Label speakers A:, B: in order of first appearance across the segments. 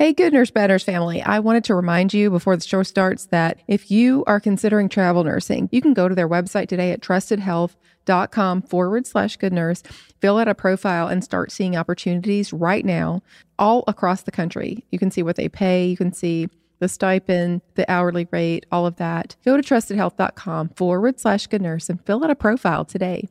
A: Hey, Good Nurse, Bad Nurse family. I wanted to remind you before the show starts that if you are considering travel nursing, you can go to their website today at trustedhealth.com forward slash good nurse, fill out a profile, and start seeing opportunities right now all across the country. You can see what they pay, you can see the stipend, the hourly rate, all of that. Go to trustedhealth.com forward slash good nurse and fill out a profile today.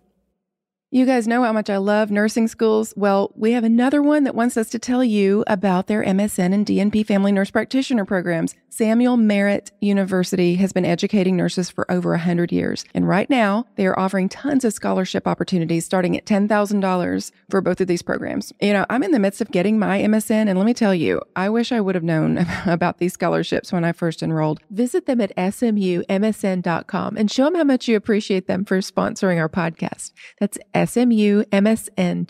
A: You guys know how much I love nursing schools. Well, we have another one that wants us to tell you about their MSN and DNP family nurse practitioner programs. Samuel Merritt University has been educating nurses for over 100 years. And right now, they are offering tons of scholarship opportunities starting at $10,000 for both of these programs. You know, I'm in the midst of getting my MSN, and let me tell you, I wish I would have known about these scholarships when I first enrolled. Visit them at smumsn.com and show them how much you appreciate them for sponsoring our podcast. That's smumsn.com.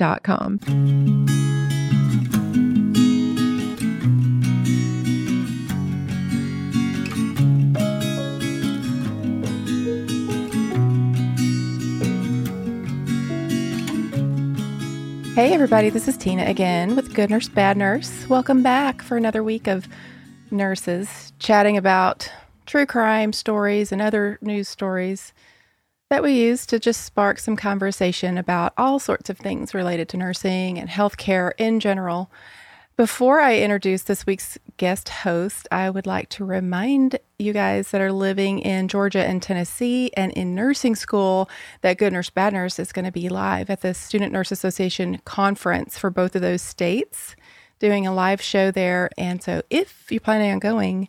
A: Hey, everybody, this is Tina again with Good Nurse, Bad Nurse. Welcome back for another week of nurses chatting about true crime stories and other news stories that we use to just spark some conversation about all sorts of things related to nursing and healthcare in general. Before I introduce this week's guest host, I would like to remind you guys that are living in Georgia and Tennessee and in nursing school that Good Nurse Bad Nurse is going to be live at the Student Nurse Association conference for both of those states, doing a live show there. And so if you're planning on going,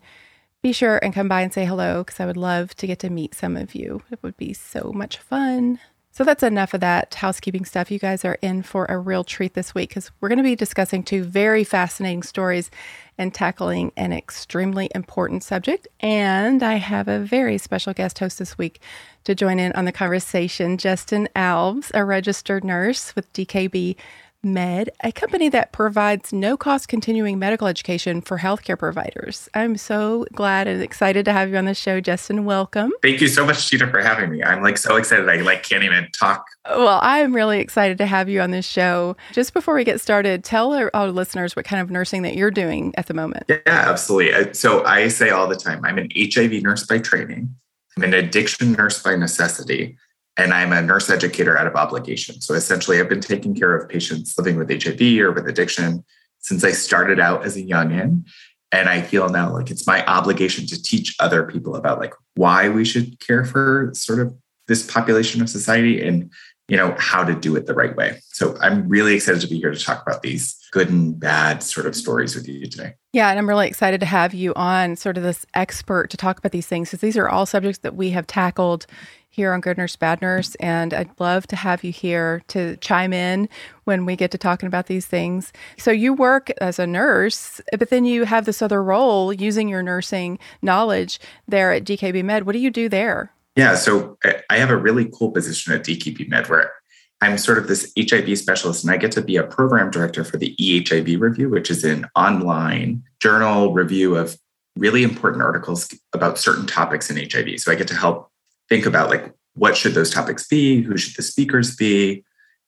A: be sure and come by and say hello because I would love to get to meet some of you. It would be so much fun. So that's enough of that housekeeping stuff. You guys are in for a real treat this week because we're going to be discussing two very fascinating stories and tackling an extremely important subject. And I have a very special guest host this week to join in on the conversation Justin Alves, a registered nurse with DKB Med, a company that provides no cost continuing medical education for healthcare providers. I'm so glad and excited to have you on the show, Justin. Welcome.
B: Thank you so much, Tina, for having me. I'm like so excited. I like can't even talk.
A: Well, I'm really excited to have you on this show. Just before we get started, tell our, our listeners what kind of nursing that you're doing at the moment.
B: Yeah, absolutely. So I say all the time, I'm an HIV nurse by training. I'm an addiction nurse by necessity and I'm a nurse educator out of obligation. So essentially, I've been taking care of patients living with HIV or with addiction since I started out as a youngin. And I feel now like it's my obligation to teach other people about like why we should care for sort of this population of society and you know how to do it the right way. So I'm really excited to be here to talk about these good and bad sort of stories with you today.
A: Yeah, and I'm really excited to have you on sort of this expert to talk about these things because these are all subjects that we have tackled here on Good Nurse Bad Nurse. And I'd love to have you here to chime in when we get to talking about these things. So you work as a nurse, but then you have this other role using your nursing knowledge there at DKB Med. What do you do there?
B: Yeah, so uh, I have a really cool position at DKB Med where I'm sort of this HIV specialist, and I get to be a program director for the EHIV review, which is an online journal review of really important articles about certain topics in HIV. So I get to help think about like what should those topics be, who should the speakers be,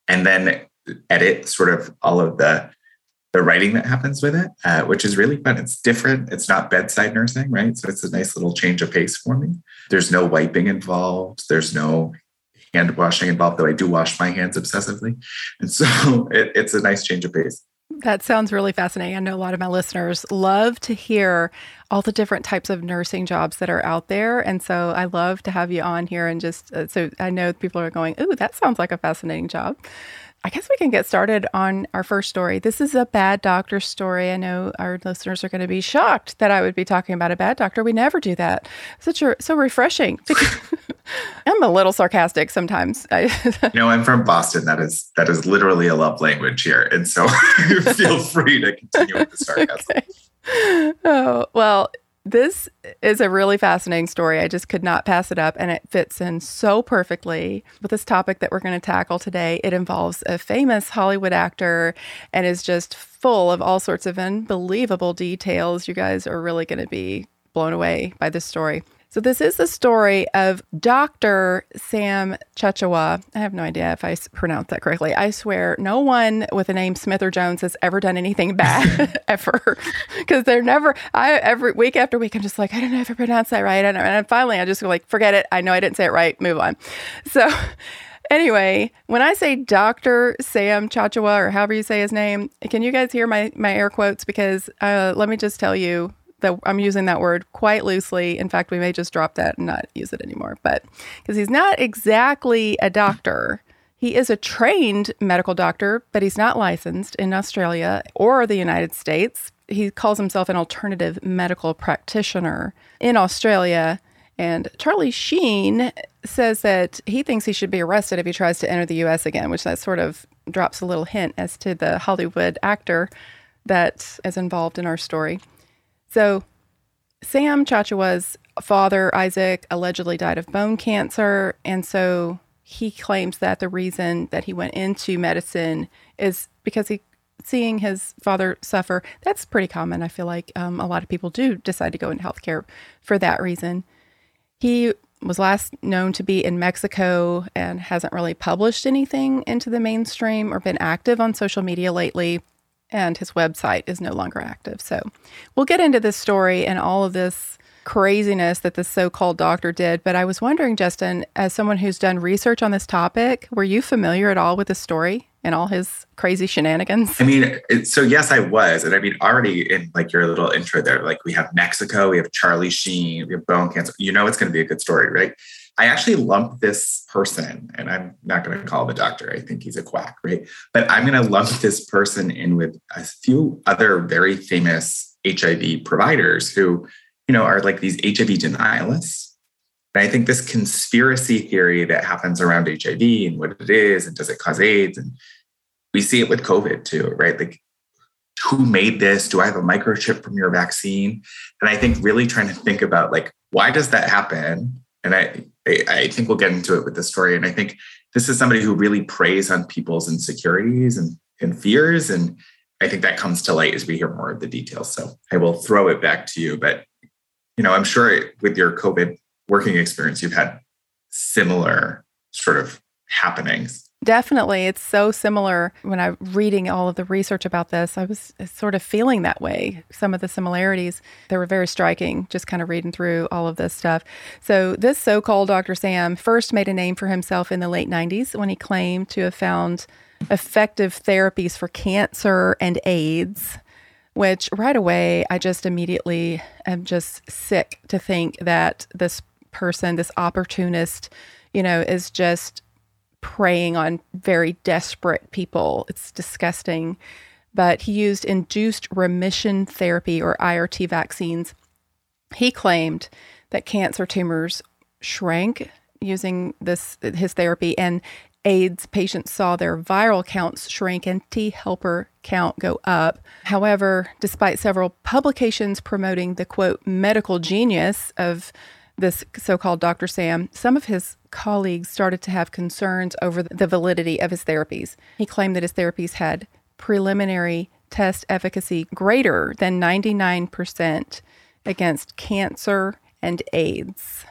B: and then edit sort of all of the the writing that happens with it, uh, which is really fun. It's different. It's not bedside nursing, right? So it's a nice little change of pace for me. There's no wiping involved. There's no hand washing involved, though I do wash my hands obsessively. And so it, it's a nice change of pace.
A: That sounds really fascinating. I know a lot of my listeners love to hear all the different types of nursing jobs that are out there. And so I love to have you on here and just uh, so I know people are going, Ooh, that sounds like a fascinating job. I guess we can get started on our first story. This is a bad doctor story. I know our listeners are going to be shocked that I would be talking about a bad doctor. We never do that. Such a so refreshing. I'm a little sarcastic sometimes.
B: you know, I'm from Boston. That is that is literally a love language here, and so feel free to continue with the sarcasm.
A: Okay. Oh well, this is a really fascinating story. I just could not pass it up, and it fits in so perfectly with this topic that we're going to tackle today. It involves a famous Hollywood actor and is just full of all sorts of unbelievable details. You guys are really going to be blown away by this story. So, this is the story of Dr. Sam Chachoua. I have no idea if I pronounced that correctly. I swear no one with the name Smith or Jones has ever done anything bad ever because they're never, I every week after week, I'm just like, I don't know if I pronounced that right. And, and finally, I just go like, forget it. I know I didn't say it right. Move on. So, Anyway, when I say Dr. Sam Chachoua, or however you say his name, can you guys hear my, my air quotes? Because uh, let me just tell you, that I'm using that word quite loosely. In fact, we may just drop that and not use it anymore. But because he's not exactly a doctor, he is a trained medical doctor, but he's not licensed in Australia or the United States. He calls himself an alternative medical practitioner in Australia. And Charlie Sheen says that he thinks he should be arrested if he tries to enter the US again, which that sort of drops a little hint as to the Hollywood actor that is involved in our story. So, Sam Chachoua's father, Isaac, allegedly died of bone cancer. And so he claims that the reason that he went into medicine is because he seeing his father suffer. That's pretty common. I feel like um, a lot of people do decide to go into healthcare for that reason. He was last known to be in Mexico and hasn't really published anything into the mainstream or been active on social media lately and his website is no longer active. So we'll get into this story and all of this craziness that this so called doctor did. But I was wondering, Justin, as someone who's done research on this topic, were you familiar at all with the story and all his crazy shenanigans?
B: I mean, so yes, I was. And I mean, already in like your little intro there, like we have Mexico, we have Charlie Sheen, we have bone cancer. You know, it's going to be a good story, right? I actually lump this person, and I'm not going to call a doctor. I think he's a quack, right? But I'm going to lump this person in with a few other very famous HIV providers who, you know, are like these HIV denialists. And I think this conspiracy theory that happens around HIV and what it is, and does it cause AIDS? And we see it with COVID too, right? Like, who made this? Do I have a microchip from your vaccine? And I think really trying to think about like, why does that happen? And I, I think we'll get into it with the story. And I think this is somebody who really preys on people's insecurities and, and fears. And I think that comes to light as we hear more of the details. So I will throw it back to you. But, you know, I'm sure with your COVID working experience, you've had similar sort of happenings.
A: Definitely. It's so similar. When I'm reading all of the research about this, I was uh, sort of feeling that way. Some of the similarities, they were very striking, just kind of reading through all of this stuff. So, this so called Dr. Sam first made a name for himself in the late 90s when he claimed to have found effective therapies for cancer and AIDS, which right away, I just immediately am just sick to think that this person, this opportunist, you know, is just preying on very desperate people. It's disgusting. But he used induced remission therapy or IRT vaccines. He claimed that cancer tumors shrank using this his therapy and AIDS patients saw their viral counts shrink and T helper count go up. However, despite several publications promoting the quote medical genius of this so called Dr. Sam, some of his colleagues started to have concerns over the validity of his therapies. He claimed that his therapies had preliminary test efficacy greater than 99% against cancer and AIDS.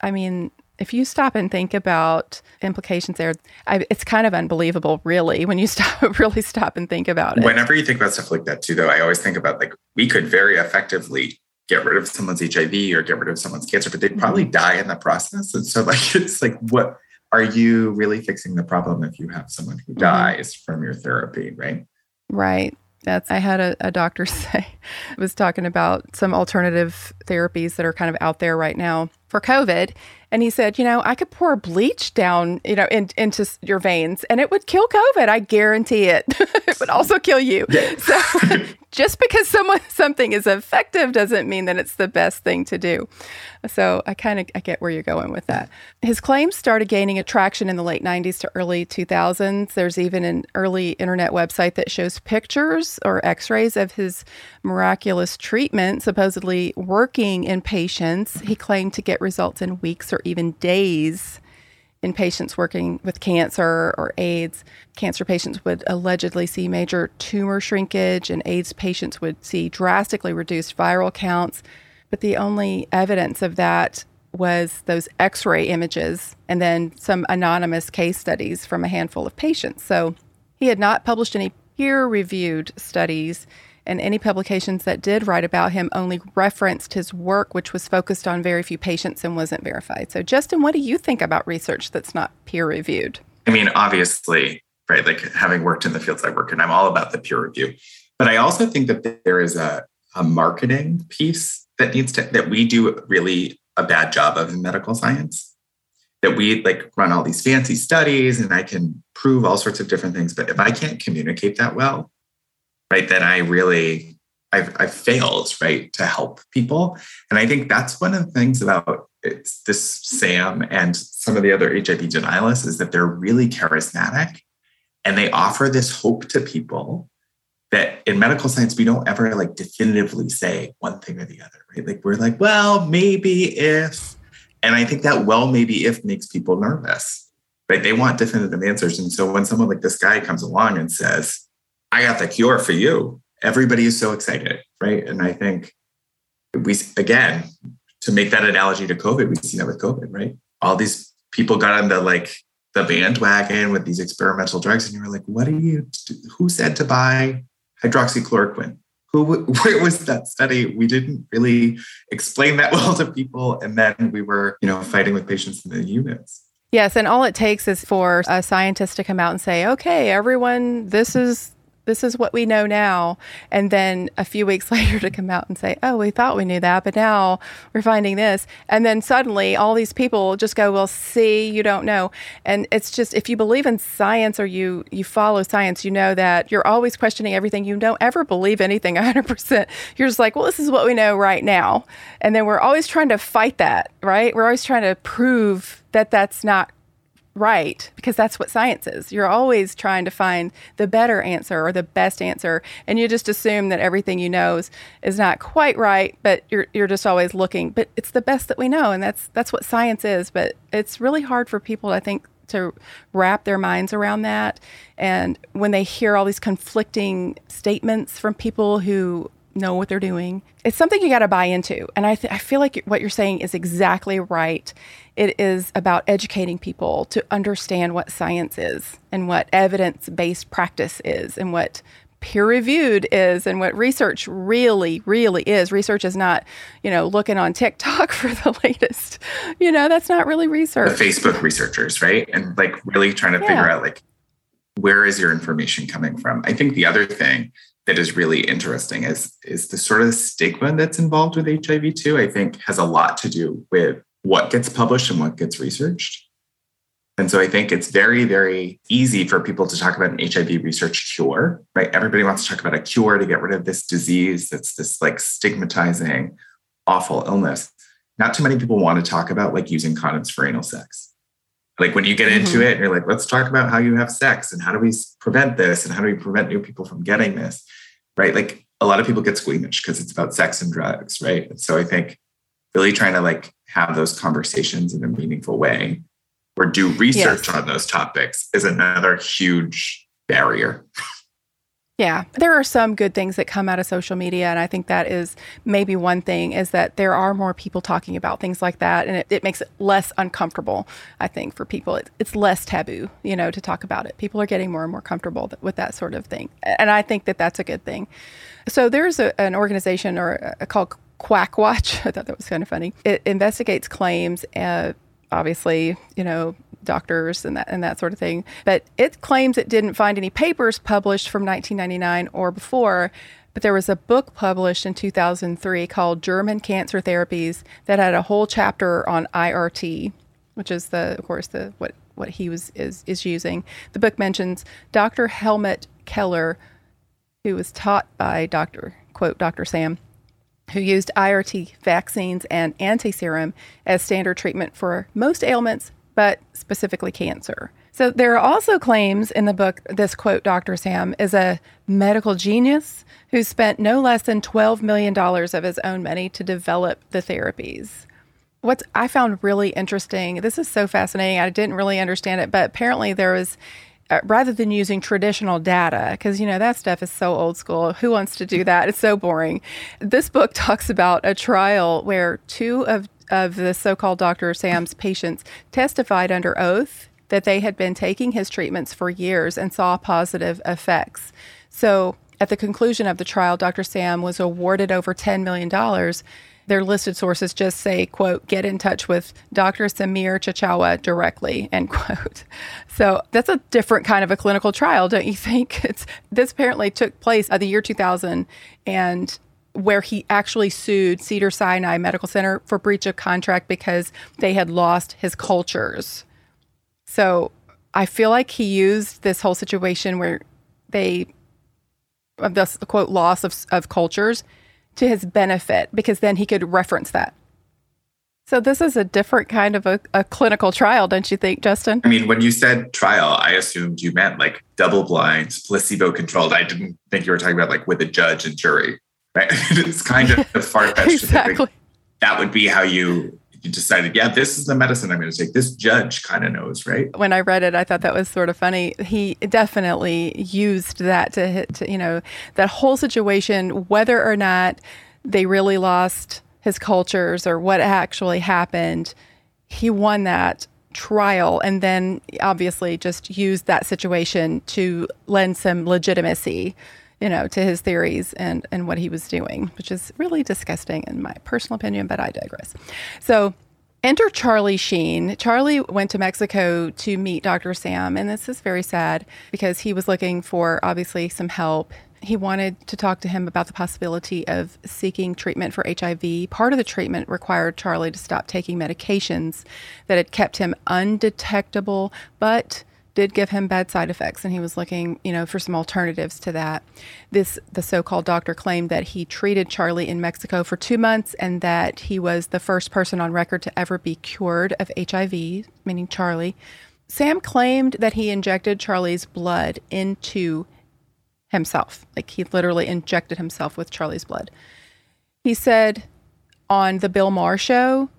A: I mean, if you stop and think about implications there, I, it's kind of unbelievable, really, when you stop, really stop and think about it.
B: Whenever you think about stuff like that, too, though, I always think about like we could very effectively get rid of someone's HIV or get rid of someone's cancer, but they'd probably mm-hmm. die in the process. And so, like, it's like, what are you really fixing the problem if you have someone who mm-hmm. dies from your therapy, right?
A: Right. That's, I had a, a doctor say, was talking about some alternative therapies that are kind of out there right now for COVID. And he said, you know, I could pour bleach down, you know, in, into your veins and it would kill COVID. I guarantee it. it would also kill you. Yeah. So just because someone something is effective doesn't mean that it's the best thing to do. So I kind of I get where you're going with that. His claims started gaining attraction in the late 90s to early 2000s. There's even an early internet website that shows pictures or x-rays of his miraculous treatment supposedly working in patients. He claimed to get results in weeks or even days in patients working with cancer or AIDS. Cancer patients would allegedly see major tumor shrinkage, and AIDS patients would see drastically reduced viral counts. but the only evidence of that was those x ray images and then some anonymous case studies from a handful of patients. So he had not published any peer reviewed studies, and any publications that did write about him only referenced his work, which was focused on very few patients and wasn't verified. So, Justin, what do you think about research that's not peer reviewed?
B: I mean, obviously, right, like having worked in the fields I work in, I'm all about the peer review. But I also think that there is a, a marketing piece that needs to, that we do really a bad job of in medical science that we like run all these fancy studies and I can prove all sorts of different things. But if I can't communicate that well, right, then I really I've, I've failed, right, to help people. And I think that's one of the things about it's this Sam and some of the other HIV denialists is that they're really charismatic and they offer this hope to people that in medical science we don't ever like definitively say one thing or the other right? Like we're like well maybe if and i think that well maybe if makes people nervous right? They want definitive answers. And so when someone like this guy comes along and says i got the cure for you everybody is so excited right and i think we again to make that analogy to covid we see that with covid right all these people got on the like the bandwagon with these experimental drugs and you were like what are you who said to buy hydroxychloroquine. Who, where was that study? We didn't really explain that well to people. And then we were, you know, fighting with patients in the units.
A: Yes, and all it takes is for a scientist to come out and say, "Okay, everyone, this is this is what we know now. And then a few weeks later to come out and say, oh, we thought we knew that, but now we're finding this. And then suddenly all these people just go, well, see, you don't know. And it's just, if you believe in science or you, you follow science, you know that you're always questioning everything. You don't ever believe anything 100%. You're just like, well, this is what we know right now. And then we're always trying to fight that, right? We're always trying to prove that that's not right because that's what science is. You're always trying to find the better answer or the best answer, and you just assume that everything you know is, is not quite right, but you're you're just always looking. But it's the best that we know, and that's that's what science is. But it's really hard for people, I think, to wrap their minds around that. And when they hear all these conflicting statements from people who know what they're doing. It's something you got to buy into. And I, th- I feel like what you're saying is exactly right. It is about educating people to understand what science is and what evidence based practice is and what peer reviewed is and what research really really is research is not you know looking on tiktok for the latest you know that's not really research
B: the facebook researchers right and like really trying to yeah. figure out like where is your information coming from i think the other thing that is really interesting is is the sort of stigma that's involved with HIV too. I think has a lot to do with what gets published and what gets researched. And so I think it's very, very easy for people to talk about an HIV research cure, right? Everybody wants to talk about a cure to get rid of this disease that's this like stigmatizing, awful illness. Not too many people want to talk about like using condoms for anal sex. Like when you get into mm-hmm. it, you're like, let's talk about how you have sex and how do we prevent this and how do we prevent new people from getting this right? Like a lot of people get squeamish because it's about sex and drugs, right? And so I think really trying to like have those conversations in a meaningful way or do research yes. on those topics is another huge barrier.
A: Yeah, there are some good things that come out of social media. And I think that is maybe one thing is that there are more people talking about things like that. And it, it makes it less uncomfortable, I think, for people. It, it's less taboo, you know, to talk about it. People are getting more and more comfortable with that sort of thing. And I think that that's a good thing. So there's a, an organization or a, called Quack Watch. I thought that was kind of funny. It investigates claims, uh, obviously, you know, doctors and that and that sort of thing. But it claims it didn't find any papers published from 1999 or before. But there was a book published in 2003 called German Cancer Therapies that had a whole chapter on IRT, which is the, of course, the what what he was is is using. The book mentions Dr. Helmut Keller, who was taught by Dr. quote Dr. Sam, who used IRT vaccines and anti-serum as standard treatment for most ailments but specifically cancer. So there are also claims in the book this quote Dr. Sam is a medical genius who spent no less than $12 million of his own money to develop the therapies. What I found really interesting, this is so fascinating. I didn't really understand it, but apparently there was uh, rather than using traditional data, because, you know, that stuff is so old school. Who wants to do that? It's so boring. This book talks about a trial where two of, of the so called Dr. Sam's patients testified under oath that they had been taking his treatments for years and saw positive effects. So, at the conclusion of the trial, Dr. Sam was awarded over $10 million their listed sources just say, quote, get in touch with Dr. Samir Chachoua directly, end quote. So that's a different kind of a clinical trial, don't you think? It's this apparently took place at the year 2000 and where he actually sued Cedar Sinai Medical Center for breach of contract because they had lost his cultures. So I feel like he used this whole situation where they, of this quote, loss of, of cultures to his benefit because then he could reference that. So this is a different kind of a, a, clinical trial, don't you think, Justin?
B: I mean, when you said trial, I assumed you meant like double blind, placebo controlled. I didn't think you were talking about like with a judge and jury, right? it's kind of far fetched. exactly. That would be how you you decided, yeah, this is the medicine I'm going to take. This judge kind of knows, right?
A: When I read it, I thought that was sort of funny. He definitely used that to hit, to, you know, that whole situation, whether or not they really lost his cultures or what actually happened. He won that trial and then obviously just used that situation to lend some legitimacy you know, to his theories and, and what he was doing, which is really disgusting in my personal opinion, but I digress. So enter Charlie Sheen. Charlie went to Mexico to meet Dr. Sam, and this is very sad because he was looking for obviously some help. He wanted to talk to him about the possibility of seeking treatment for HIV. Part of the treatment required Charlie to stop taking medications that had kept him undetectable, but did give him bad side effects and he was looking you know for some alternatives to that. This the so-called doctor claimed that he treated charlie in mexico for two months and that he was the first person on record to ever be cured of hiv meaning charlie. Sam claimed that he injected charlie's blood into himself. Like he literally injected himself with charlie's blood. He said on the bill maher show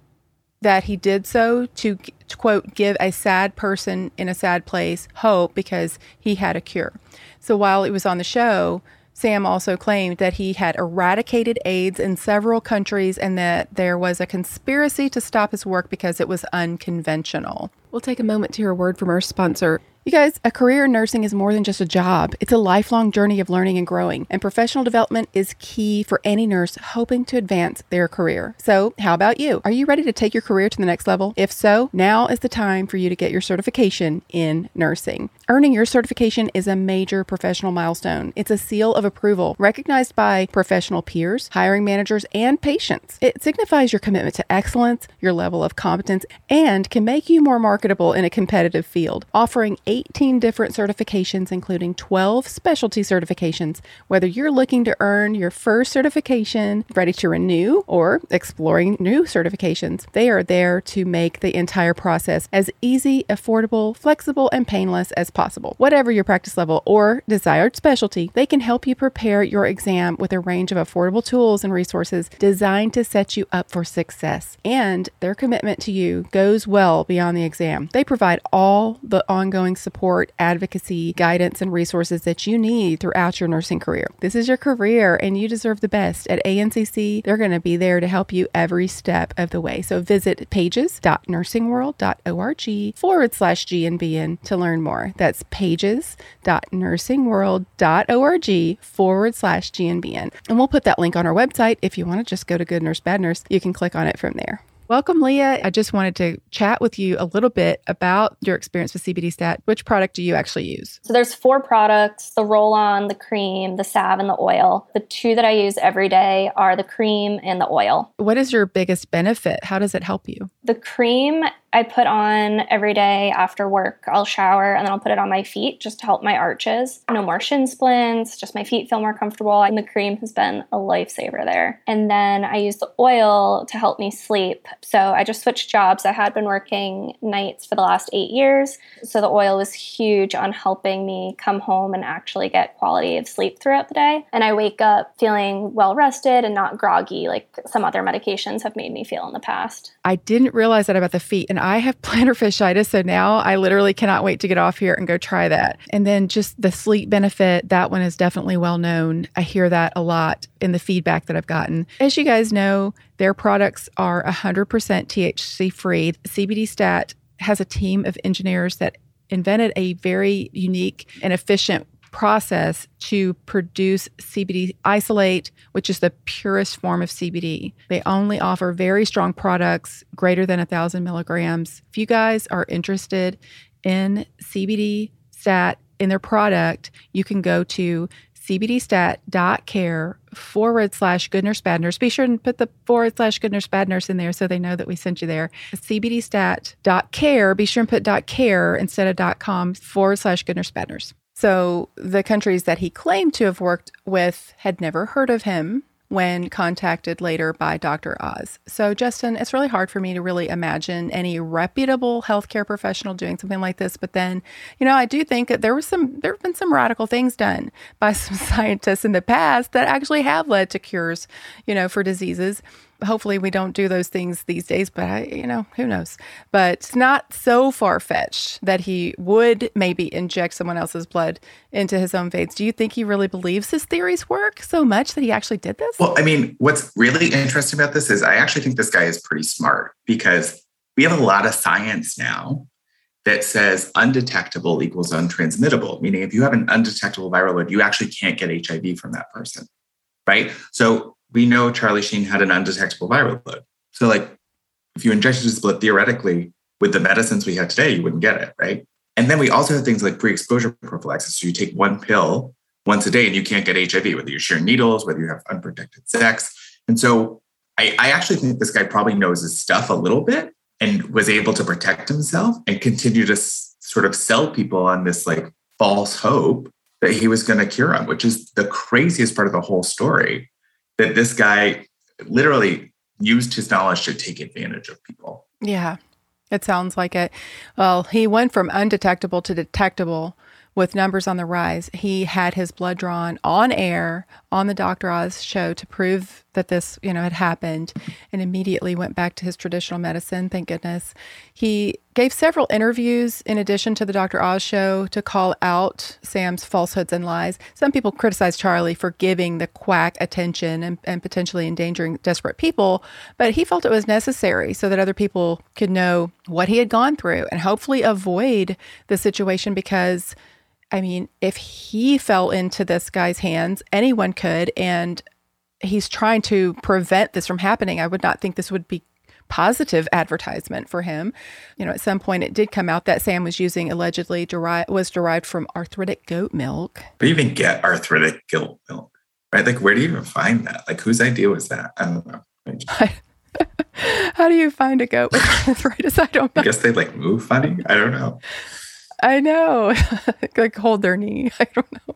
A: that he did so to, to, quote give a sad person in a sad place hope because he had a cure. So while it was on the show, Sam also claimed that he had eradicated AIDS in several countries and that there was a conspiracy to stop his work because it was unconventional. We'll take a moment to hear a word from our sponsor. You guys, a career in nursing is more than just a job. It's a lifelong journey of learning and growing, and professional development is key for any nurse hoping to advance their career. So, how about you? Are you ready to take your career to the next level? If so, now is the time for you to get your certification in nursing. Earning your certification is a major professional milestone. It's a seal of approval recognized by professional peers, hiring managers, and patients. It signifies your commitment to excellence, your level of competence, and can make you more marketable in a competitive field, offering 18 different certifications, including 12 specialty certifications. Whether you're looking to earn your first certification, ready to renew, or exploring new certifications, they are there to make the entire process as easy, affordable, flexible, and painless as possible. Whatever your practice level or desired specialty, they can help you prepare your exam with a range of affordable tools and resources designed to set you up for success. And their commitment to you goes well beyond the exam. They provide all the ongoing support, advocacy, guidance, and resources that you need throughout your nursing career. This is your career and you deserve the best. At ANCC, they're going to be there to help you every step of the way. So visit pages.nursingworld.org forward slash GNBN to learn more. That's pages.nursingworld.org forward slash GNBN. And we'll put that link on our website. If you want to just go to Good Nurse Bad Nurse, you can click on it from there. Welcome, Leah. I just wanted to chat with you a little bit about your experience with CBD Stat. Which product do you actually use?
C: So there's four products: the roll-on, the cream, the salve, and the oil. The two that I use every day are the cream and the oil.
A: What is your biggest benefit? How does it help you?
C: The cream I put on every day after work. I'll shower and then I'll put it on my feet just to help my arches. No more shin splints, just my feet feel more comfortable. And the cream has been a lifesaver there. And then I use the oil to help me sleep. So I just switched jobs. I had been working nights for the last eight years. So the oil was huge on helping me come home and actually get quality of sleep throughout the day. And I wake up feeling well rested and not groggy like some other medications have made me feel in the past.
A: I didn't realize that about the feet. And I have plantar fasciitis. So now I literally cannot wait to get off here and go try that. And then just the sleep benefit, that one is definitely well known. I hear that a lot in the feedback that I've gotten. As you guys know, their products are 100% THC free. CBD Stat has a team of engineers that invented a very unique and efficient process to produce CBD isolate, which is the purest form of CBD. They only offer very strong products greater than a thousand milligrams. If you guys are interested in CBD stat in their product, you can go to cbdstat.care forward slash good nurse bad nurse. Be sure and put the forward slash good nurse bad nurse in there so they know that we sent you there. cbdstat.care. Be sure and put dot .care instead of dot .com forward slash good nurse bad nurse. So the countries that he claimed to have worked with had never heard of him when contacted later by Dr. Oz. So, Justin, it's really hard for me to really imagine any reputable healthcare professional doing something like this. But then, you know, I do think that there was some, there have been some radical things done by some scientists in the past that actually have led to cures, you know, for diseases hopefully we don't do those things these days, but I, you know, who knows? But it's not so far fetched that he would maybe inject someone else's blood into his own veins. Do you think he really believes his theories work so much that he actually did this?
B: Well, I mean, what's really interesting about this is I actually think this guy is pretty smart because we have a lot of science now that says undetectable equals untransmittable, meaning if you have an undetectable viral load, you actually can't get HIV from that person. Right. So we know Charlie Sheen had an undetectable viral load. So, like, if you injected his blood, theoretically, with the medicines we have today, you wouldn't get it, right? And then we also have things like pre-exposure prophylaxis. So you take one pill once a day and you can't get HIV, whether you share needles, whether you have unprotected sex. And so I, I actually think this guy probably knows his stuff a little bit and was able to protect himself and continue to s- sort of sell people on this like false hope that he was going to cure them, which is the craziest part of the whole story that this guy literally used his knowledge to take advantage of people.
A: Yeah, it sounds like it. Well, he went from undetectable to detectable with numbers on the rise. He had his blood drawn on air on the Dr. Oz show to prove that this, you know, had happened and immediately went back to his traditional medicine, thank goodness. He gave several interviews in addition to the Dr. Oz show to call out Sam's falsehoods and lies. Some people criticize Charlie for giving the quack attention and, and potentially endangering desperate people, but he felt it was necessary so that other people could know what he had gone through and hopefully avoid the situation because I mean, if he fell into this guy's hands, anyone could. And he's trying to prevent this from happening. I would not think this would be positive advertisement for him. You know, at some point it did come out that Sam was using allegedly derived was derived from arthritic goat milk.
B: But you even get arthritic goat milk, right? Like, where do you even find that? Like, whose idea was that? I don't know.
A: How do you find a goat with arthritis? I don't know.
B: I guess they like move funny. I don't know.
A: I know. like hold their knee. I don't know.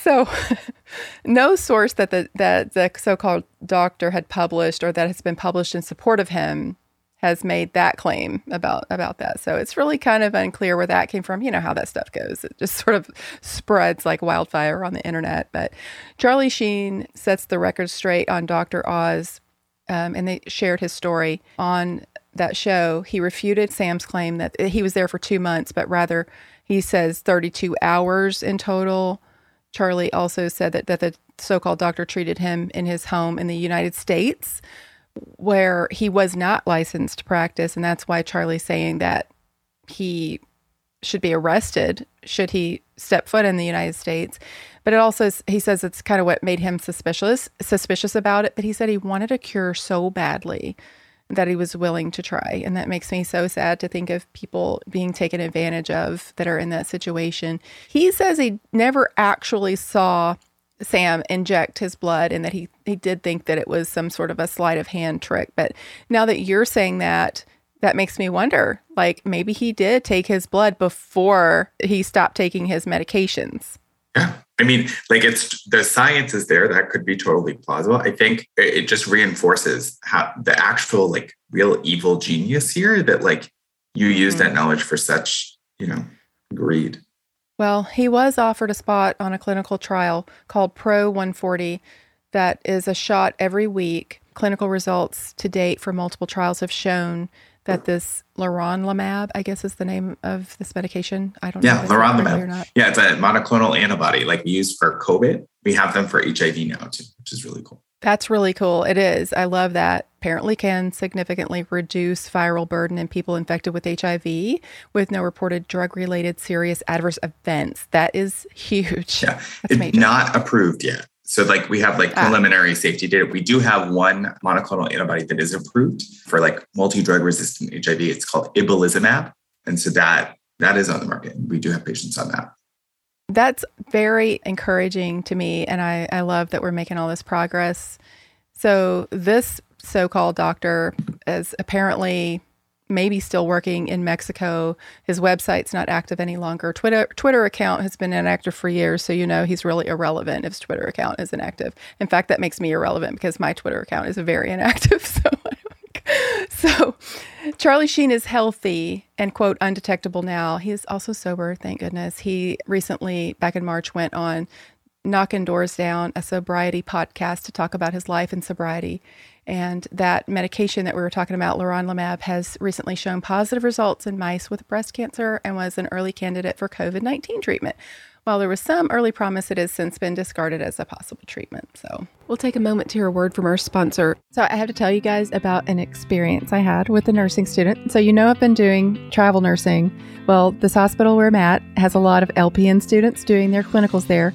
A: So, no source that the that the so-called doctor had published or that has been published in support of him has made that claim about about that. So it's really kind of unclear where that came from. You know how that stuff goes. It just sort of spreads like wildfire on the internet. But Charlie Sheen sets the record straight on Dr. Oz, um, and they shared his story on that show. He refuted Sam's claim that he was there for two months, but rather he says 32 hours in total. Charlie also said that, that the so called doctor treated him in his home in the United States, where he was not licensed to practice. And that's why Charlie's saying that he should be arrested should he step foot in the United States. But it also, he says it's kind of what made him suspicious, suspicious about it. But he said he wanted a cure so badly that he was willing to try. And that makes me so sad to think of people being taken advantage of that are in that situation. He says he never actually saw Sam inject his blood and that he, he did think that it was some sort of a sleight of hand trick. But now that you're saying that, that makes me wonder like maybe he did take his blood before he stopped taking his medications.
B: I mean, like it's the science is there. That could be totally plausible. I think it just reinforces how the actual like real evil genius here that like you use mm-hmm. that knowledge for such, you know, greed.
A: Well, he was offered a spot on a clinical trial called Pro 140 that is a shot every week. Clinical results to date for multiple trials have shown that this leronlimab, I guess is the name of this medication. I don't
B: Yeah,
A: know. if I said it correctly
B: leronlimab. Yeah, it's a monoclonal antibody like we use for COVID. We have them for HIV now too, which is really cool.
A: That's really cool. It is. I love that. Apparently, can significantly reduce viral burden in people infected with HIV with no reported drug related serious adverse events. That is huge.
B: Yeah,
A: That's
B: it's
A: major.
B: not approved yet. So like we have like
A: Ah.
B: preliminary safety data. We do have one monoclonal antibody that is approved for like multi-drug resistant HIV. It's called ibalizumab. And so that that is on the market. We do have patients on that.
A: That's very encouraging to me. And I, I love that we're making all this progress. So, this so called doctor is apparently maybe still working in Mexico. His website's not active any longer. Twitter Twitter account has been inactive for years, so you know he's really irrelevant if his Twitter account is inactive. In fact, that makes me irrelevant because my Twitter account is very inactive. So, so Charlie Sheen is healthy and quote undetectable now. He is also sober, thank goodness. He recently, back in March, went on Knocking Doors Down, a sobriety podcast to talk about his life and sobriety. And that medication that we were talking about, leronlimab, has recently shown positive results in mice with breast cancer and was an early candidate for COVID 19 treatment. While there was some early promise, it has since been discarded as a possible treatment. So we'll take a moment to hear a word from our sponsor. So I have to tell you guys about an experience I had with a nursing student. So you know I've been doing travel nursing. Well, this hospital where I'm at has a lot of LPN students doing their clinicals there.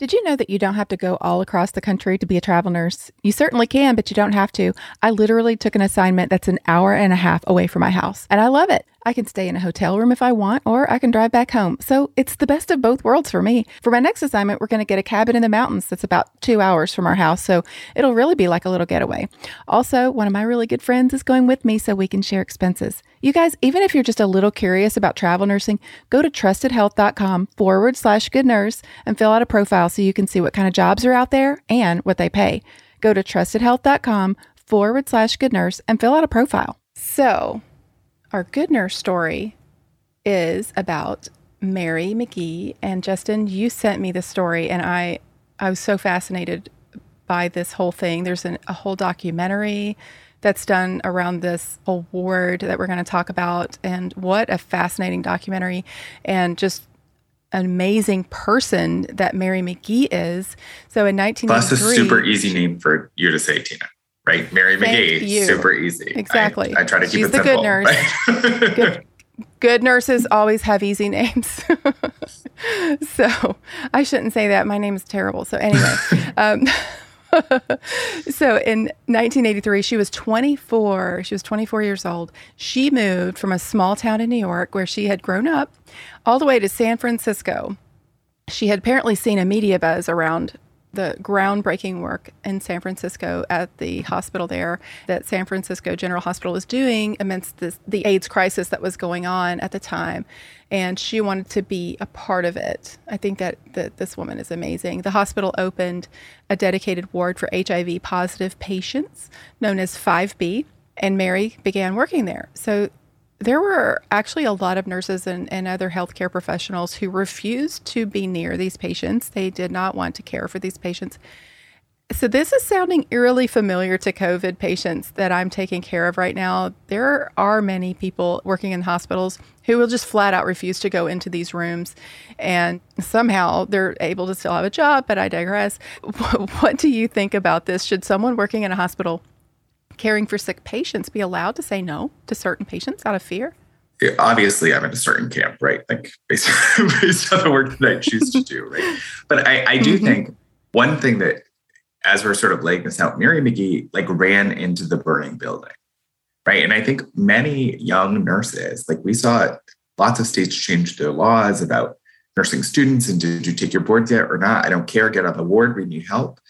A: Did you know that you don't have to go all across the country to be a travel nurse? You certainly can, but you don't have to. I literally took an assignment that's an hour and a half away from my house, and I love it. I can stay in a hotel room if I want, or I can drive back home. So it's the best of both worlds for me. For my next assignment, we're going to get a cabin in the mountains that's about two hours from our house. So it'll really be like a little getaway. Also, one of my really good friends is going with me so we can share expenses. You guys, even if you're just a little curious about travel nursing, go to trustedhealth.com forward slash good nurse and fill out a profile so you can see what kind of jobs are out there and what they pay. Go to trustedhealth.com forward slash good nurse and fill out a profile. So, our good nurse story is about Mary Magee. And Justin, you sent me the story, and I, I was so fascinated by this whole thing. There's an, a whole documentary that's done around this award that we're going to talk about. And what a fascinating documentary, and just an amazing person that Mary Magee is. So in oh
B: That's a super easy name for you to say, Tina. Right? Mary
A: Thank
B: Magee.
A: you.
B: Super easy. I-
A: Exactly.
B: I, try to keep
A: She's
B: it
A: the
B: simple.
A: good nurse. Good- good nurses always have easy names. so I shouldn't say that. My name is terrible. So anyway, um, so in 1983, she was 24. She was 24 years old. She moved from a small town in New York where she had grown up all the way to San Francisco. She had apparently seen a media buzz around the groundbreaking work in San Francisco at the hospital there that San Francisco General Hospital was doing amidst this, the AIDS crisis that was going on at the time. And she wanted to be a part of it. I think that, that this woman is amazing. The hospital opened a dedicated ward for HIV positive patients known as 5B, and Mary began working there. So there were actually a lot of nurses and, and other healthcare professionals who refused to be near these patients. They did not want to care for these patients. So, this is sounding eerily familiar to COVID patients that I'm taking care of right now. There are many people working in hospitals who will just flat out refuse to go into these rooms. And somehow they're able to still have a job, but I digress. What do you think about this? Should someone working in a hospital caring for sick patients be allowed to say no to certain patients out of fear?
B: obviously I'm in a certain camp, right? Like based, based on the work that I choose to do, right? But I, I do mm-hmm. think one thing that as we're sort of laying this out, Mary Magee like ran into the burning building, right? And I think many young nurses, like we saw lots of states change their laws about nursing students and did you take your boards yet or not? I don't care, get on the ward, we need help.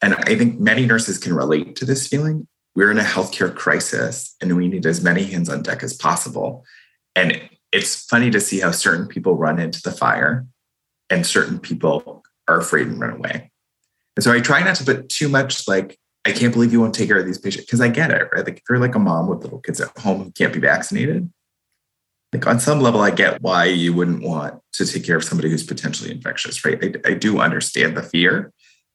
B: And I think many nurses can relate to this feeling. We're in a healthcare crisis and we need as many hands on deck as possible. And it's funny to see how certain people run into the fire and certain people are afraid and run away. And so I try not to put too much like, I can't believe you won't take care of these patients because I get it, right? Like if you're like a mom with little kids at home who can't be vaccinated, like on some level, I get why you wouldn't want to take care of somebody who's potentially infectious, right? I, I do understand the fear,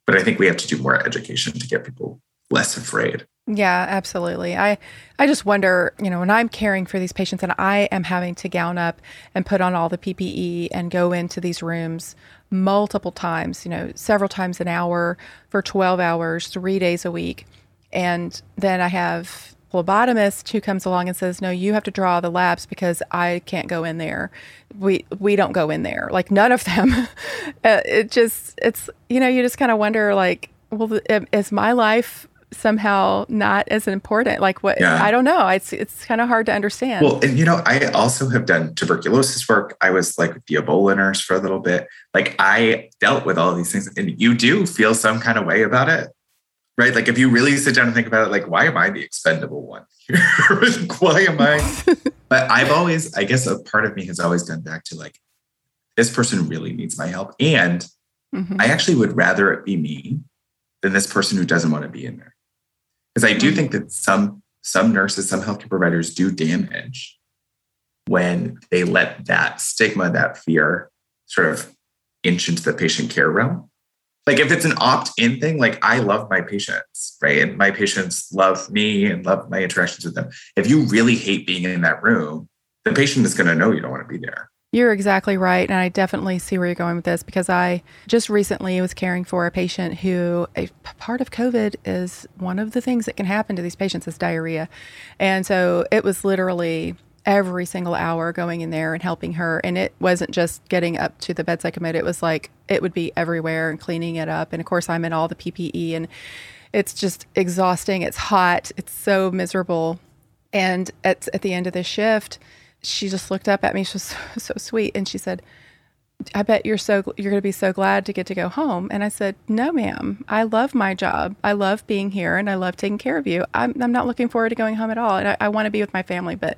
B: but I think we have to do more education to get people less afraid.
A: Yeah, absolutely. I I just wonder, you know, when I'm caring for these patients and I am having to gown up and put on all the PPE and go into these rooms multiple times, you know, several times an hour for 12 hours, 3 days a week. And then I have phlebotomist who comes along and says, "No, you have to draw the labs because I can't go in there. We we don't go in there. Like none of them. uh, it just it's you know you just kind of wonder like, well, is my life somehow not as important. Like what yeah. i don't know. It's it's kind of hard to understand.
B: Well and you know i also have done tuberculosis work. I was like the ebola nurse for a little bit. Like i dealt with all these things and you do feel some kind of way about it right? Like if you really sit down and think about it like why am i the expendable one like, why am i but i've always i guess a part of me has always gone back to like this person really needs my help and mm-hmm. i actually would rather it be me than this person who doesn't want to be in there because I do think that some some nurses, some healthcare providers do damage when they let that stigma, that fear sort of inch into the patient care realm. Like if it's an opt-in thing, like I love my patients, right? And my patients love me and love my interactions with them. If you really hate being in that room, the patient is going to know you don't want to be there.
A: You're exactly right. And I definitely see where you're going with this because I just recently was caring for a patient who, a part of COVID is one of the things that can happen to these patients is diarrhea. And so it was literally every single hour going in there and helping her. And it wasn't just getting up to the bedside commode, it was like it would be everywhere and cleaning it up. And of course, I'm in all the PPE and it's just exhausting. It's hot. It's so miserable. And at, at the end of the shift, she just looked up at me. She was so, so sweet. And she said, I bet you're so you're going to be so glad to get to go home. And I said, No, ma'am. I love my job. I love being here, and I love taking care of you. I'm, I'm not looking forward to going home at all. And I, I want to be with my family, but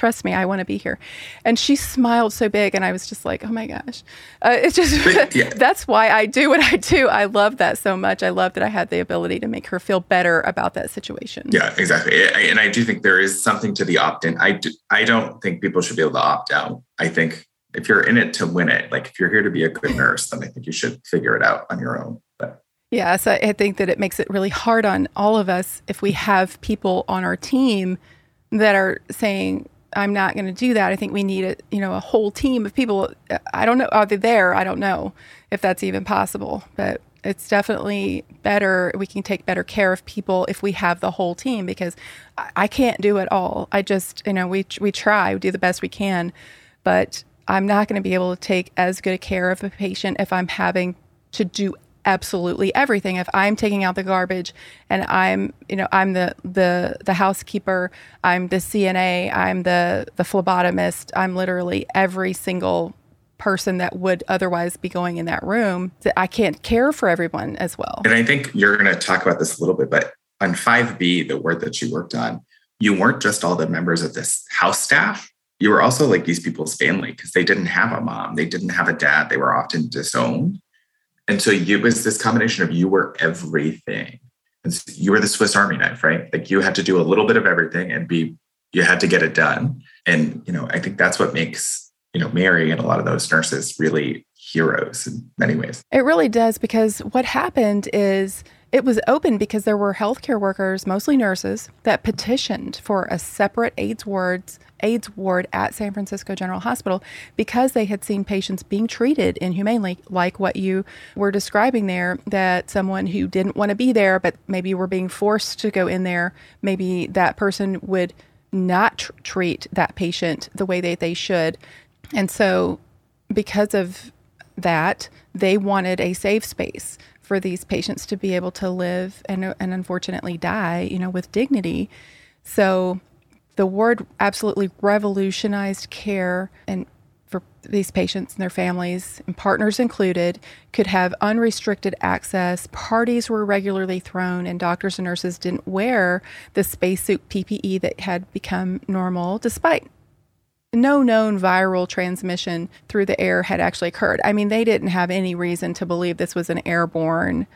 A: trust me, I want to be here. And she smiled so big, and I was just like, oh my gosh. Uh, it's just, yeah. that's why I do what I do. I love that so much. I love that I had the ability to make her feel better about that situation.
B: Yeah, exactly. And I do think there is something to the opt in. I, do, I don't think people should be able to opt out. I think if you're in it to win it, like if you're here to be a good nurse, then I think you should figure it out on your own. But
A: Yes, I think that it makes it really hard on all of us if we have people on our team that are saying, I'm not going to do that. I think we need a you know a whole team of people. I don't know are they there? I don't know if that's even possible, but it's definitely better. We can take better care of people if we have the whole team because I, I can't do it all. I just you know we we try, we do the best we can, but I'm not going to be able to take as good a care of a patient if I'm having to do absolutely everything. If i'm taking out the garbage and i'm you know i'm the the the housekeeper i'm the cna i'm the the phlebotomist i'm literally every single person that would otherwise be going in that room that i can't care for everyone as well.
B: And i think you're going to talk about this a little bit but on 5b the word that you worked on you weren't just all the members of this house staff. You were also like these people's family because they didn't have a mom they didn't have a dad they were often disowned and so you, it was this combination of you were everything. And so you were the Swiss Army knife, right? Like you had to do a little bit of everything and be, you had to get it done. And, you know, I think that's what makes, you know, Mary and a lot of those nurses really heroes in many ways.
A: It really does because what happened is It was open because there were healthcare workers, mostly nurses, that petitioned for a separate AIDS wards AIDS ward at San Francisco General Hospital because they had seen patients being treated inhumanely, like what you were describing there, that someone who didn't want to be there, but maybe were being forced to go in there, maybe that person would not tr- treat that patient the way that they should. And so, because of that, they wanted a safe space for these patients to be able to live and, and unfortunately die, you know, with dignity. So the ward absolutely revolutionized care and for these patients and their families and partners included could have unrestricted access parties were regularly thrown and doctors and nurses didn't wear the spacesuit ppe that had become normal despite no known viral transmission through the air had actually occurred i mean they didn't have any reason to believe this was an airborne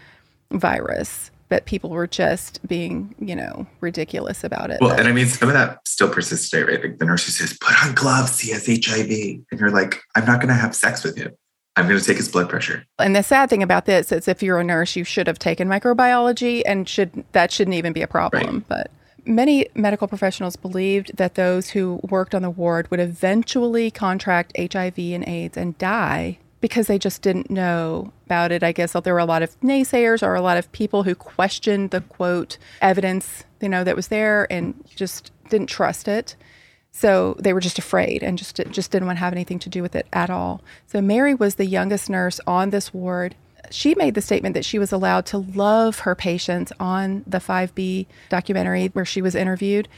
A: virus but people were just being, you know, ridiculous about it.
B: Well,
A: but,
B: and I mean, some of that still persists today, right? Like the nurse who says, put on gloves, he has HIV. And you're like, I'm not going to have sex with him. I'm going to take his blood pressure.
A: And the sad thing about this is if you're a nurse, you should have taken microbiology and should that shouldn't even be a problem. Right. But many medical professionals believed that those who worked on the ward would eventually contract HIV and AIDS and die because they just didn't know about it. I guess there were a lot of naysayers or a lot of people who questioned the quote evidence, you know, that was there and just didn't trust it. So they were just afraid and just just didn't want to have anything to do with it at all. So Mary was the youngest nurse on this ward. She made the statement that she was allowed to love her patients on the 5B documentary where she was interviewed.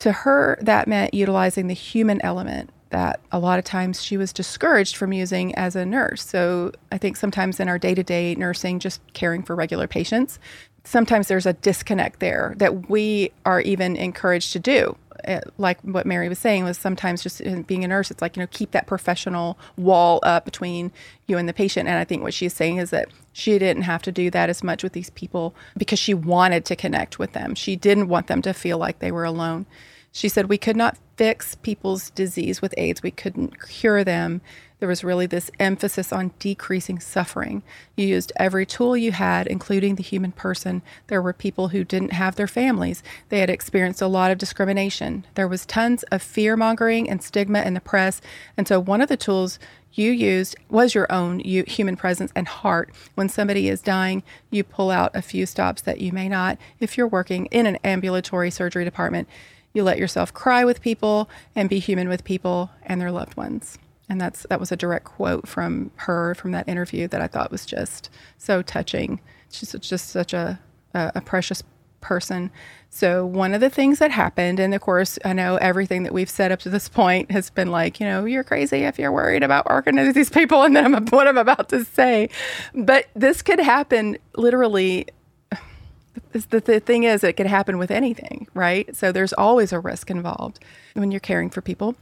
A: To her, that meant utilizing the human element that a lot of times she was discouraged from using as a nurse. So I think sometimes in our day to day nursing, just caring for regular patients, sometimes there's a disconnect there that we are even encouraged to do. Eh, like what Mary was saying was sometimes just being a nurse, it's like, you know, keep that professional wall up between you and the patient. And I think what she's saying is that she didn't have to do that as much with these people because she wanted to connect with them. She didn't want them to feel like they were alone. She said, We could not fix people's disease with AIDS, we couldn't cure them. There was really this emphasis on decreasing suffering. You used every tool you had, including the human person. There were people who didn't have their families. They had experienced a lot of discrimination. There was tons of fear mongering and stigma in the press. And so, one of the tools you used was your own human presence and heart. When somebody is dying, you pull out a few stops that you may not if you're working in an ambulatory surgery department. You let yourself cry with people and be human with people and their loved ones. And that's that was a direct quote from her from that interview that I thought was just so touching. She's just such a, a, precious person. So one of the things that happened, and of course, I know everything that we've said up to this point has been like, you know, you're crazy if you're worried about working with these people, and then what I'm about to say. But this could happen literally the, the thing is, it could happen with anything, right? So there's always a risk involved when you're caring for people.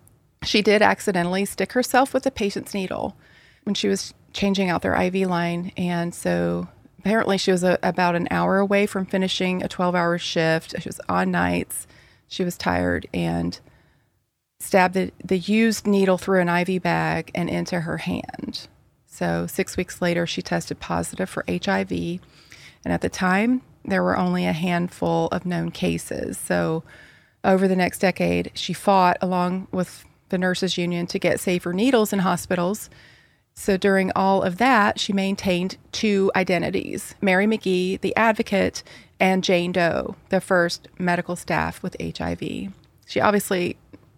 A: She did accidentally stick herself with a patient's needle when she was changing out their IV line. And so apparently she was a, about an hour away from finishing a 12 hour shift. She was on nights. She was tired and stabbed the, the used needle through an IV bag and into her hand. So six weeks later, she tested positive for HIV. And at the time, there were only a handful of known cases. So, over the next decade, she fought along with the nurses union to get safer needles in hospitals. So, during all of that, she maintained two identities Mary Magee, the advocate, and Jane Doe, the first medical staff with HIV. She obviously,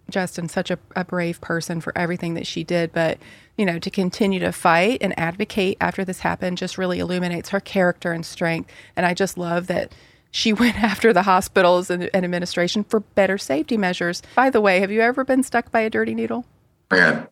A: Justin, such a, a brave person for everything that she did, but you know, to continue to fight and advocate after this happened just really illuminates her character and strength. And I just love that she went after the hospitals and, and administration for better safety measures. By the way, have you ever been stuck by a dirty needle?
B: Yeah.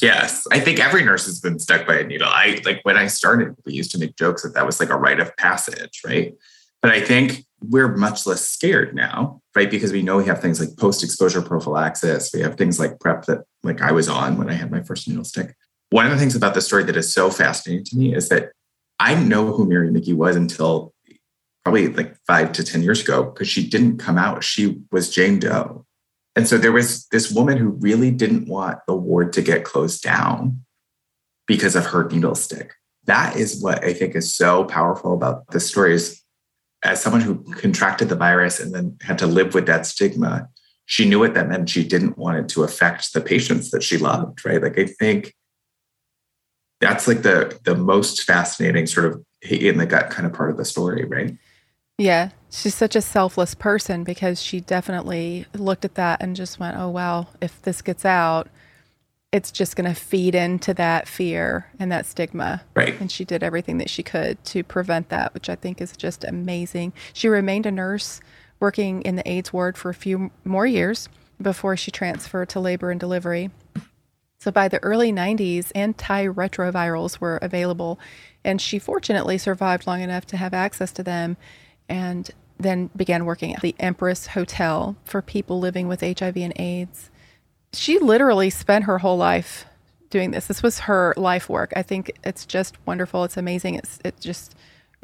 B: Yes, I think every nurse has been stuck by a needle. I like when I started, we used to make jokes that that was like a rite of passage, right? But I think we're much less scared now, right? Because we know we have things like post exposure prophylaxis. We have things like PrEP that like I was on when I had my first needle stick. One of the things about the story that is so fascinating to me is that I didn't know who Mary Magee was until probably like five to 10 years ago because she didn't come out. She was Jane Doe. And so there was this woman who really didn't want the ward to get closed down because of her needle stick. That is what I think is so powerful about this story is as someone who contracted the virus and then had to live with that stigma, she knew what that meant. She didn't want it to affect the patients that she loved, right? Like I think that's like the the most fascinating sort of in the gut kind of part of the story, right?
A: Yeah, she's such a selfless person because she definitely looked at that and just went, "Oh wow, if this gets out, it's just going to feed into that fear and that stigma."
B: Right.
A: And she did everything that she could to prevent that, which I think is just amazing. She remained a nurse working in the AIDS ward for a few more years before she transferred to labor and delivery. So by the early 90s, antiretrovirals were available, and she fortunately survived long enough to have access to them and then began working at the Empress Hotel for people living with HIV and AIDS. She literally spent her whole life doing this. This was her life work. I think it's just wonderful. It's amazing. It's it just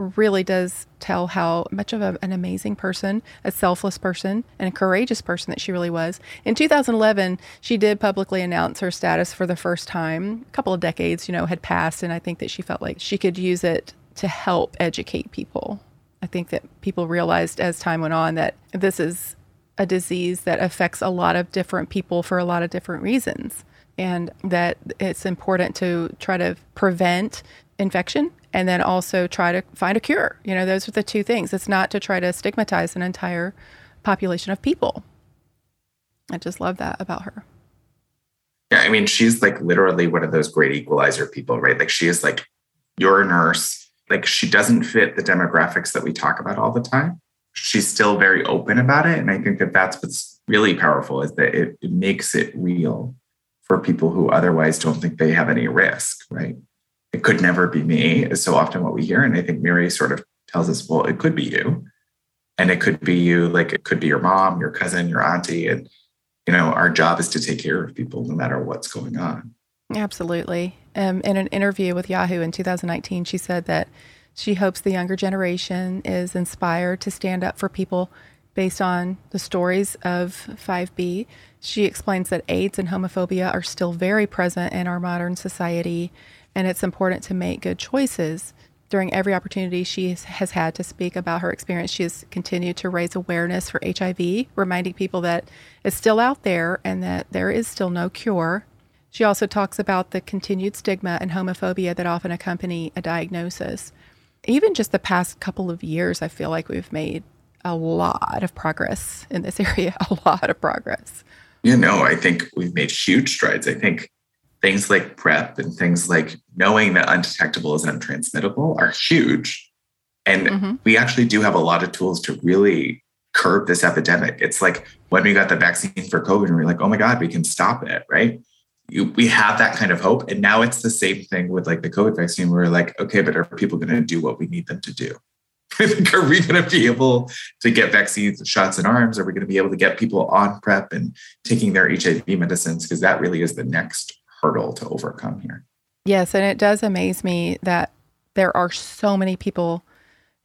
A: really does tell how much of a, an amazing person, a selfless person, and a courageous person that she really was. In 2011, she did publicly announce her status for the first time. A couple of decades, you know, had passed, and I think that she felt like she could use it to help educate people. I think that people realized as time went on that this is a disease that affects a lot of different people for a lot of different reasons. And that it's important to try to prevent infection and then also try to find a cure. You know, those are the two things. It's not to try to stigmatize an entire population of people. I just love that about her.
B: Yeah, I mean, she's like literally one of those great equalizer people, right? Like she is like your nurse. Like she doesn't fit the demographics that we talk about all the time. She's still very open about it. And I think that that's what's really powerful is that it, it makes it real for people who otherwise don't think they have any risk, right? it could never be me is so often what we hear. And I think Mary sort of tells us, well, it could be you. And it could be you, like it could be your mom, your cousin, your auntie. And, you know, our job is to take care of people no matter what's going on.
A: Absolutely. Um, in an interview with Yahoo in 2019, she said that she hopes the younger generation is inspired to stand up for people based on the stories of 5B. She explains that AIDS and homophobia are still very present in our modern society and it's important to make good choices. During every opportunity she has had to speak about her experience, she has continued to raise awareness for HIV, reminding people that it's still out there and that there is still no cure. She also talks about the continued stigma and homophobia that often accompany a diagnosis. Even just the past couple of years, I feel like we've made a lot of progress in this area, a lot of progress.
B: You know, I think we've made huge strides. I think things like PrEP and things like knowing that undetectable is untransmittable are huge. And mm-hmm. we actually do have a lot of tools to really curb this epidemic. It's like when we got the vaccine for COVID, and we are like, oh my God, we can stop it, right? You, we have that kind of hope. And now it's the same thing with like the COVID vaccine. We're like, okay, but are people going to do what we need them to do? are we going to be able to get vaccines, shots in arms? Are we going to be able to get people on PrEP and taking their HIV medicines? Because that really is the next hurdle to overcome here.
A: Yes, and it does amaze me that there are so many people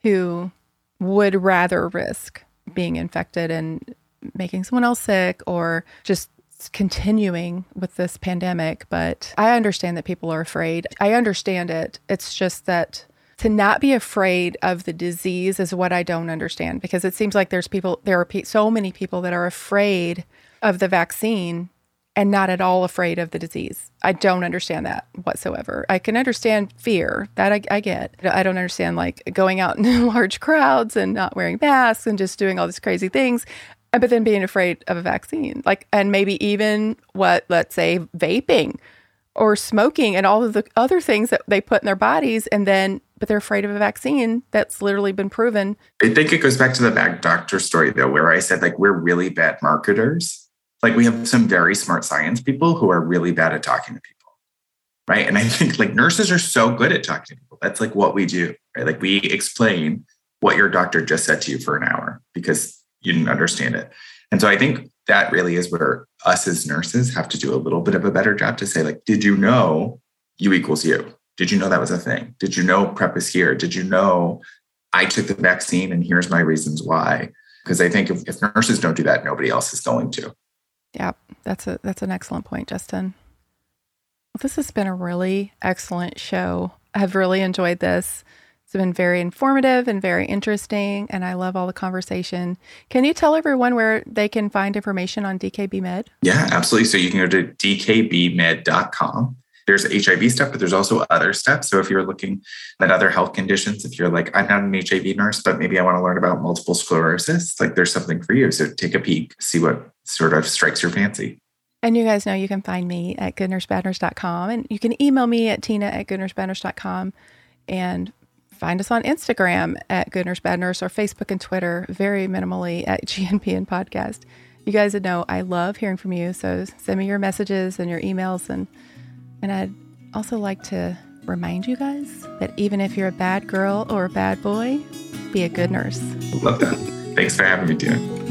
A: who would rather risk being infected and making someone else sick or just continuing with this pandemic. But I understand that people are afraid. I understand it. It's just that to not be afraid of the disease is what I don't understand because it seems like there's people, there are so many people that are afraid of the vaccine and not at all afraid of the disease. I don't understand that whatsoever. I can understand fear that I, I, get. I don't understand like going out in large crowds and not wearing masks and just doing all these crazy things. Uh, but then being afraid of a vaccine, like, and maybe even what, let's say, vaping or smoking and all of the other things that they put in their bodies. And then, but they're afraid of a vaccine that's literally been proven.
B: I think it goes back to the bad doctor story, though, where I said, like, we're really bad marketers like we have some very smart science people who are really bad at talking to people right and i think like nurses are so good at talking to people that's like what we do right like we explain what your doctor just said to you for an hour because you didn't understand it and so i think that really is where us as nurses have to do a little bit of a better job to say like did you know u equals u did you know that was a thing did you know prep is here did you know i took the vaccine and here's my reasons why because i think if, if nurses don't do that nobody else is going to
A: yeah, that's a that's an excellent point, Justin. Well, this has been a really excellent show. I've really enjoyed this. Been very informative and very interesting, and I love all the conversation. Can you tell everyone where they can find information on DKB Med?
B: Yeah, absolutely. So you can go to dkbmed.com. There's HIV stuff, but there's also other stuff. So if you're looking at other health conditions, if you're like, I'm not an HIV nurse, but maybe I want to learn about multiple sclerosis, like there's something for you. So take a peek, see what sort of strikes your fancy.
A: And you guys know you can find me at goodnursebadnurse.com and you can email me at tina at goodnursebadnurse.com and find us on Instagram at Good Nurse Bad Nurse or Facebook and Twitter very minimally at GNBN Podcast. You guys know I love hearing from you, so send me your messages and your emails and and I'd also like to remind you guys that even if you're a bad girl or a bad boy, be a good nurse.
B: Love that. Thanks for having me, Tina.